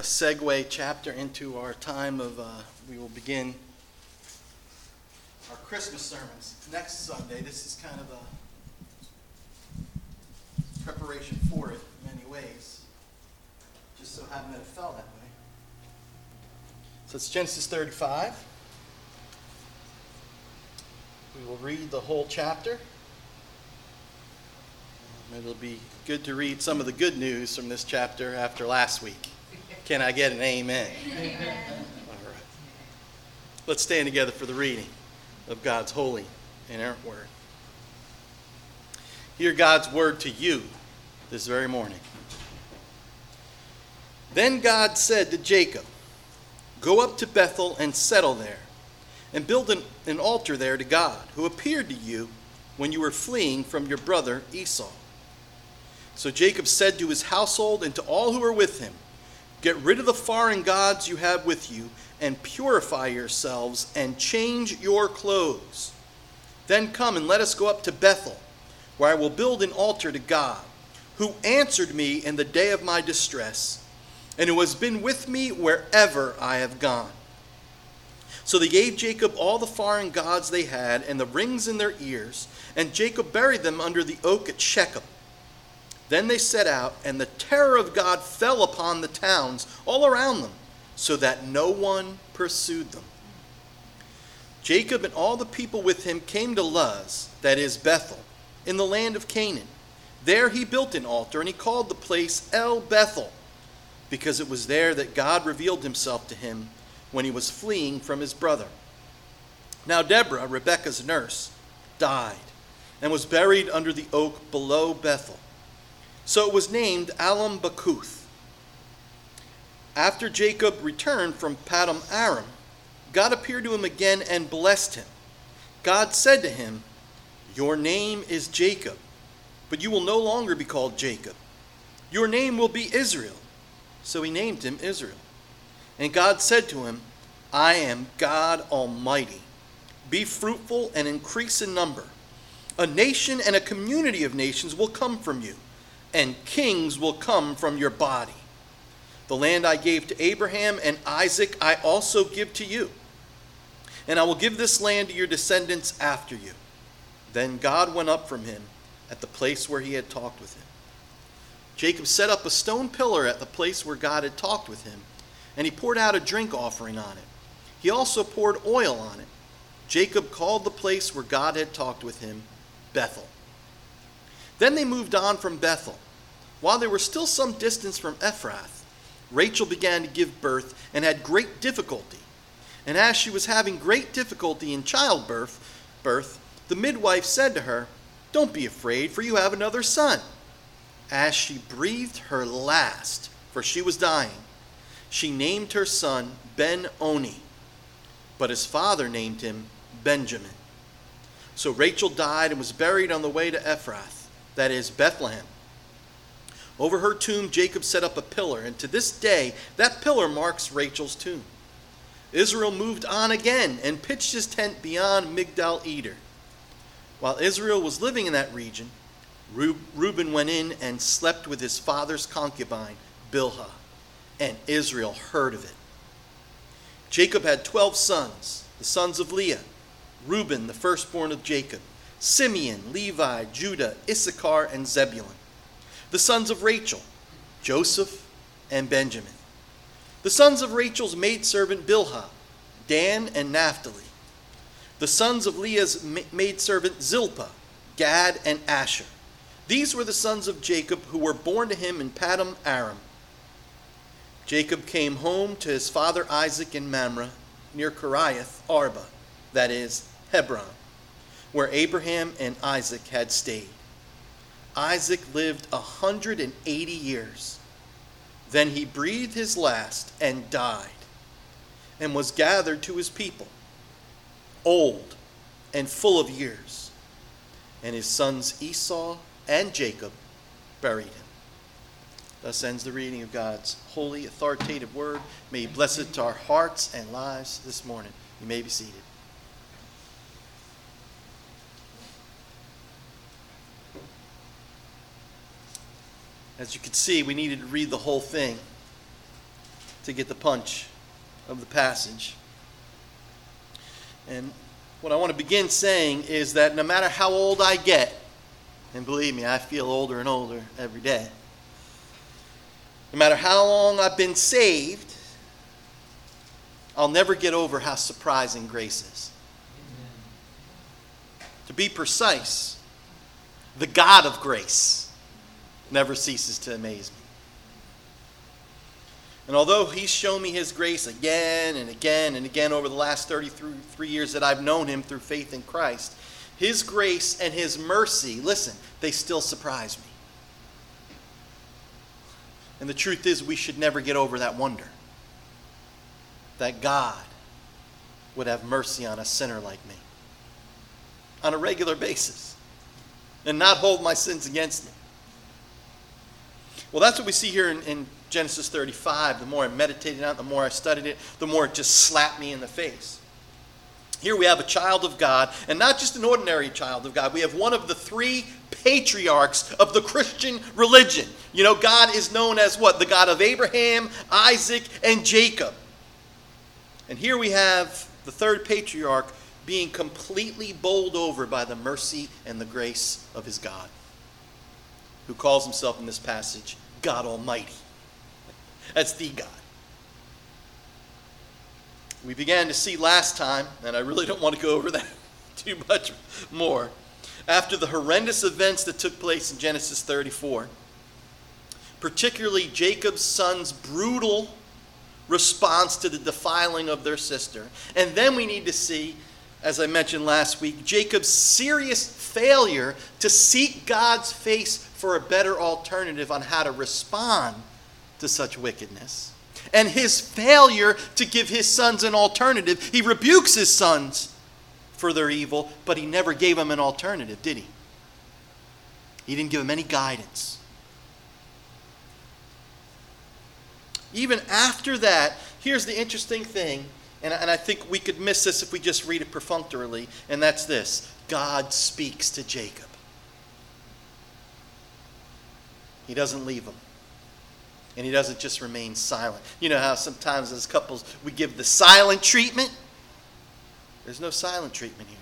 a segue chapter into our time of, uh, we will begin our Christmas sermons next Sunday. This is kind of a preparation for it in many ways. Just so happened that it fell that way. So it's Genesis 35. We will read the whole chapter. It'll be good to read some of the good news from this chapter after last week. Can I get an amen? Amen. All right. Let's stand together for the reading of God's holy and inerrant word. Hear God's word to you this very morning. Then God said to Jacob, Go up to Bethel and settle there, and build an, an altar there to God, who appeared to you when you were fleeing from your brother Esau. So Jacob said to his household and to all who were with him, Get rid of the foreign gods you have with you, and purify yourselves, and change your clothes. Then come and let us go up to Bethel, where I will build an altar to God, who answered me in the day of my distress, and who has been with me wherever I have gone. So they gave Jacob all the foreign gods they had, and the rings in their ears, and Jacob buried them under the oak at Shechem. Then they set out, and the terror of God fell upon the towns all around them, so that no one pursued them. Jacob and all the people with him came to Luz, that is Bethel, in the land of Canaan. There he built an altar, and he called the place El Bethel, because it was there that God revealed himself to him when he was fleeing from his brother. Now Deborah, Rebekah's nurse, died, and was buried under the oak below Bethel. So it was named Allon Bachuth. After Jacob returned from Paddan Aram, God appeared to him again and blessed him. God said to him, Your name is Jacob, but you will no longer be called Jacob. Your name will be Israel. So he named him Israel. And God said to him, I am God Almighty. Be fruitful and increase in number. A nation and a community of nations will come from you and kings will come from your body. The land I gave to Abraham and Isaac I also give to you. And I will give this land to your descendants after you. Then God went up from him at the place where he had talked with him. Jacob set up a stone pillar at the place where God had talked with him, and he poured out a drink offering on it. He also poured oil on it. Jacob called the place where God had talked with him Bethel. Then they moved on from Bethel. While they were still some distance from Ephrath, Rachel began to give birth and had great difficulty. And as she was having great difficulty in childbirth, birth, the midwife said to her, Don't be afraid, for you have another son. As she breathed her last, for she was dying, she named her son Ben Oni, but his father named him Benjamin. So Rachel died and was buried on the way to Ephrath that is Bethlehem. Over her tomb, Jacob set up a pillar, and to this day, that pillar marks Rachel's tomb. Israel moved on again and pitched his tent beyond Migdal Eder. While Israel was living in that region, Reuben went in and slept with his father's concubine, Bilhah, and Israel heard of it. Jacob had twelve sons, the sons of Leah, Reuben, the firstborn of Jacob. Simeon, Levi, Judah, Issachar, and Zebulun. The sons of Rachel, Joseph and Benjamin. The sons of Rachel's maidservant Bilhah, Dan and Naphtali. The sons of Leah's maidservant Zilpah, Gad and Asher. These were the sons of Jacob who were born to him in Paddan Aram. Jacob came home to his father Isaac in Mamre, near Kiriath Arba, that is, Hebron where Abraham and Isaac had stayed. Isaac lived a 180 years. Then he breathed his last and died, and was gathered to his people, old and full of years. And his sons Esau and Jacob buried him. Thus ends the reading of God's holy, authoritative word. May he bless it to our hearts and lives this morning. You may be seated. As you can see, we needed to read the whole thing. to get the punch of the passage. And what I want to begin saying is that no matter how old I get, and believe me, I feel older and older every day, no matter how long I've been saved, I'll never get over how surprising grace is. Amen. To be precise, the God of grace never ceases to amaze me. And although he's shown me his grace again and again and again over the last 33 years that I've known him through faith in Christ, his grace and his mercy, listen, they still surprise me. And the truth is, we should never get over that wonder that God would have mercy on a sinner like me on a regular basis and not hold my sins against me. Well, that's what we see here in, in Genesis 35. The more I meditated on it, the more I studied it, the more it just slapped me in the face. Here we have a child of God, and not just an ordinary child of God. We have one of the three patriarchs of the Christian religion. You know, God is known as what? The God of Abraham, Isaac, and Jacob. And here we have the third patriarch being completely bowled over by the mercy and the grace of his God, who calls himself in this passage God Almighty. That's the God. We began to see last time, and I really don't want to go over that too much more. After the horrendous events that took place in Genesis 34, particularly Jacob's son's brutal response to the defiling of their sister. And then we need to see, as I mentioned last week, Jacob's serious failure to seek God's face for a better alternative on how to respond to such wickedness. And his failure to give his sons an alternative. He rebukes his sons for their evil, but he never gave them an alternative, did he? He didn't give them any guidance. Even after that, here's the interesting thing, and, and I think we could miss this if we just read it perfunctorily, and that's this God speaks to Jacob. He doesn't leave them. And he doesn't just remain silent. You know how sometimes as couples we give the silent treatment? There's no silent treatment here.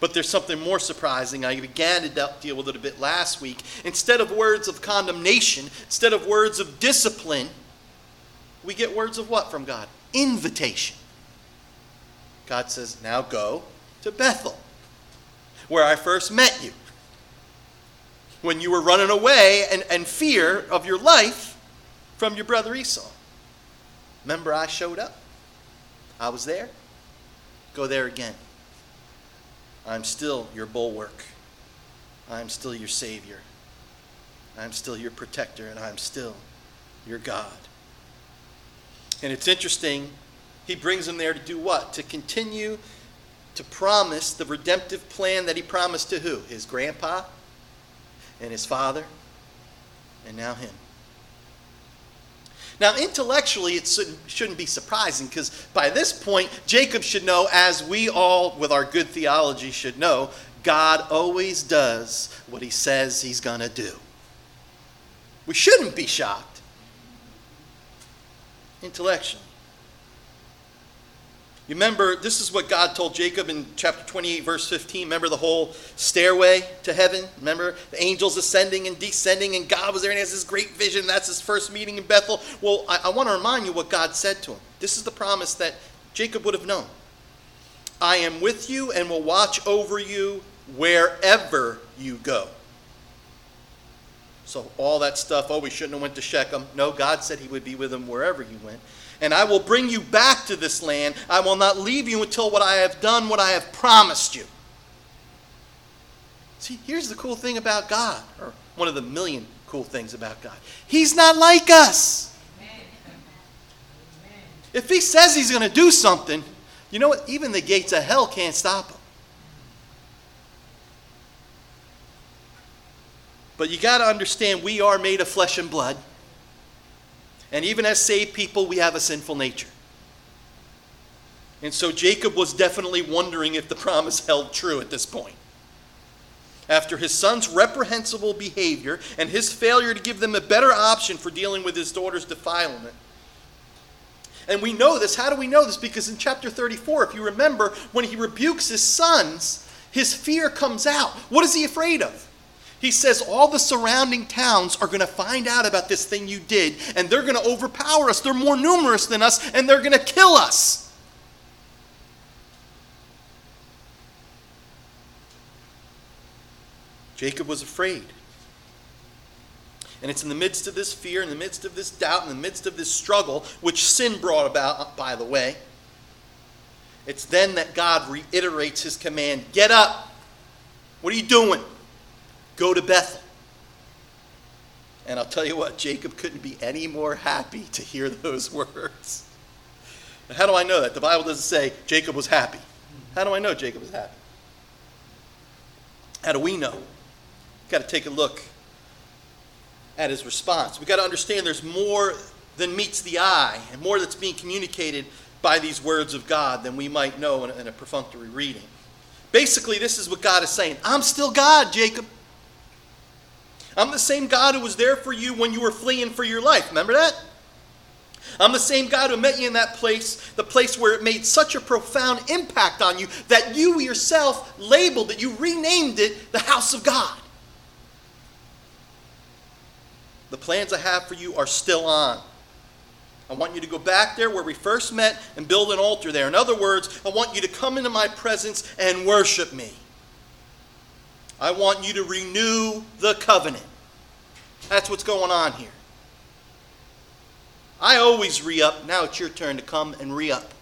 But there's something more surprising. I began to deal with it a bit last week. Instead of words of condemnation, instead of words of discipline, we get words of what from God? Invitation. God says, Now go to Bethel, where I first met you. When you were running away and, and fear of your life from your brother Esau. Remember, I showed up. I was there. Go there again. I'm still your bulwark. I'm still your Savior. I'm still your protector, and I'm still your God. And it's interesting, he brings them there to do what? To continue to promise the redemptive plan that he promised to who? His grandpa and his father, and now him. Now, intellectually, it shouldn't be surprising because by this point, Jacob should know, as we all, with our good theology, should know, God always does what he says he's going to do. We shouldn't be shocked intellectually. You remember, this is what God told Jacob in chapter 28, verse 15. Remember the whole stairway to heaven? Remember the angels ascending and descending, and God was there and has this great vision. That's his first meeting in Bethel. Well, I, I want to remind you what God said to him. This is the promise that Jacob would have known I am with you and will watch over you wherever you go. So all that stuff, oh, we shouldn't have went to Shechem. No, God said he would be with him wherever he went and I will bring you back to this land. I will not leave you until what I have done, what I have promised you. See, here's the cool thing about God, or one of the million cool things about God. He's not like us. If he says he's going to do something, you know what? Even the gates of hell can't stop him. But you got to understand, we are made of flesh and blood. And even as saved people, we have a sinful nature. And so Jacob was definitely wondering if the promise held true at this point. after his son's reprehensible behavior and his failure to give them a better option for dealing with his daughter's defilement. And we know this. How do we know this? Because in chapter 34, if you remember, when he rebukes his sons, his fear comes out. What is he afraid of? He says all the surrounding towns are going to find out about this thing you did, and they're going to overpower us. They're more numerous than us, and they're going to kill us. Jacob was afraid. And it's in the midst of this fear, in the midst of this doubt, in the midst of this struggle, which sin brought about, uh, by the way. It's then that God reiterates his command Get up. What are you doing? Go to Bethel. And I'll tell you what, Jacob couldn't be any more happy to hear those words. how do I know that? The Bible doesn't say Jacob was happy. How do I know Jacob was happy? How do we know? got to take a look at his response. We've got to understand there's more than meets the eye and more that's being communicated by these words of God than we might know in a, in a perfunctory reading. Basically, this is what God is saying I'm still God, Jacob. I'm the same God who was there for you when you were fleeing for your life. Remember that? I'm the same God who met you in that place, the place where it made such a profound impact on you that you yourself labeled it, you renamed it the house of God. The plans I have for you are still on. I want you to go back there where we first met and build an altar there. In other words, I want you to come into my presence and worship me. I want you to renew the covenant. That's what's going on here. I always re up. Now it's your turn to come and re up.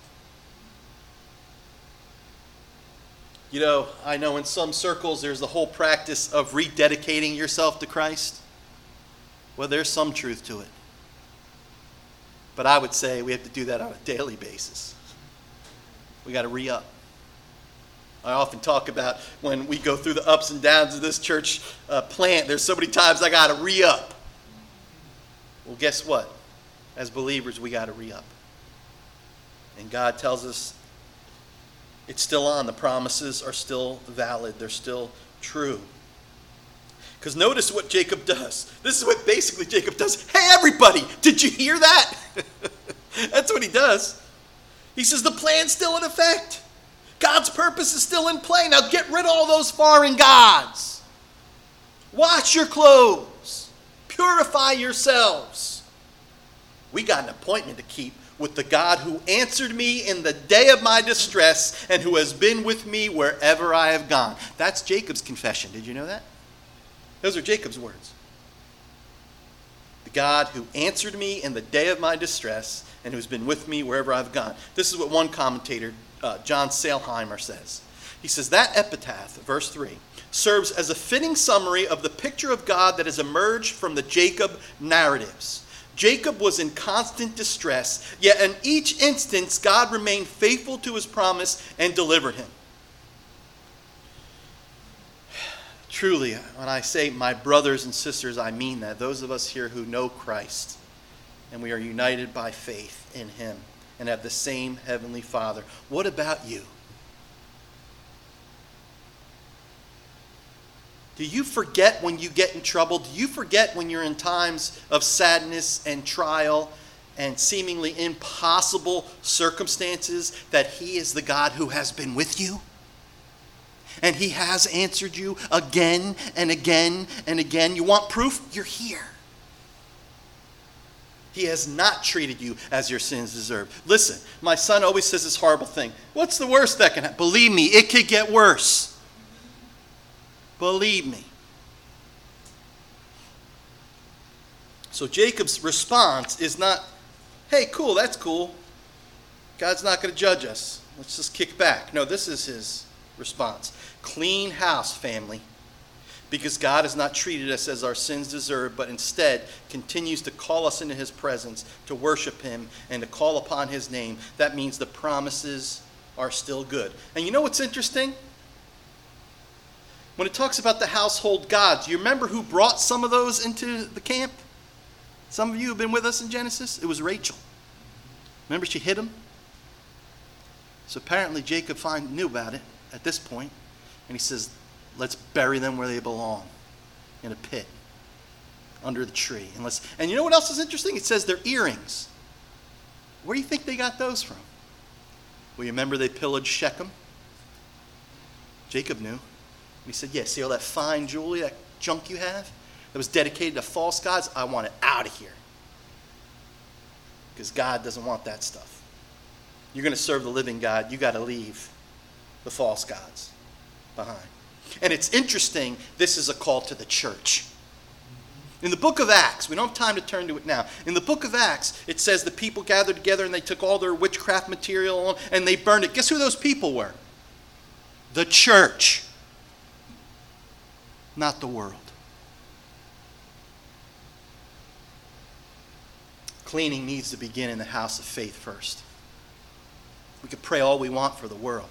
You know, I know in some circles there's the whole practice of rededicating yourself to Christ. Well, there's some truth to it. But I would say we have to do that on a daily basis. We got to re up. I often talk about when we go through the ups and downs of this church uh, plant, there's so many times I got to re up. Well, guess what? As believers, we got to re up. And God tells us it's still on. The promises are still valid, they're still true. Because notice what Jacob does. This is what basically Jacob does. Hey, everybody, did you hear that? That's what he does. He says, The plan's still in effect. God's purpose is still in play. Now get rid of all those foreign gods. Wash your clothes. Purify yourselves. We got an appointment to keep with the God who answered me in the day of my distress and who has been with me wherever I have gone. That's Jacob's confession. Did you know that? Those are Jacob's words. The God who answered me in the day of my distress and who's been with me wherever I've gone. This is what one commentator, uh, John Sailhamer, says. He says that epitaph, verse 3, serves as a fitting summary of the picture of God that has emerged from the Jacob narratives. Jacob was in constant distress, yet in each instance, God remained faithful to his promise and delivered him. Truly, when I say my brothers and sisters, I mean that. Those of us here who know Christ and we are united by faith in Him and have the same Heavenly Father. What about you? Do you forget when you get in trouble? Do you forget when you're in times of sadness and trial and seemingly impossible circumstances that He is the God who has been with you? And He has answered you again and again and again. You want proof? You're here. He has not treated you as your sins deserve. Listen, my son always says this horrible thing. What's the worst that can happen? Believe me, it could get worse. Believe me. So Jacob's response is not, hey, cool, that's cool. God's not going to judge us. Let's just kick back. No, this is his response. Clean house, family. Because God has not treated us as our sins deserve, but instead continues to call us into His presence to worship Him and to call upon His name. That means the promises are still good. And you know what's interesting? When it talks about the household gods, you remember who brought some of those into the camp? Some of you have been with us in Genesis. It was Rachel. Remember she hid him? So apparently Jacob knew about it at this point, and he says, let's bury them where they belong in a pit under the tree. And, let's, and you know what else is interesting? It says their earrings. Where do you think they got those from? Well, you remember they pillaged Shechem? Jacob knew. And he said, Yeah, see all that fine jewelry, that junk you have that was dedicated to false gods? I want it out of here. Because God doesn't want that stuff. You're going to serve the living God, you got to leave the false gods behind. And it's interesting, this is a call to the church. In the book of Acts, we don't have time to turn to it now. In the book of Acts, it says the people gathered together and they took all their witchcraft material and they burned it. Guess who those people were? The church, not the world. Cleaning needs to begin in the house of faith first. We could pray all we want for the world.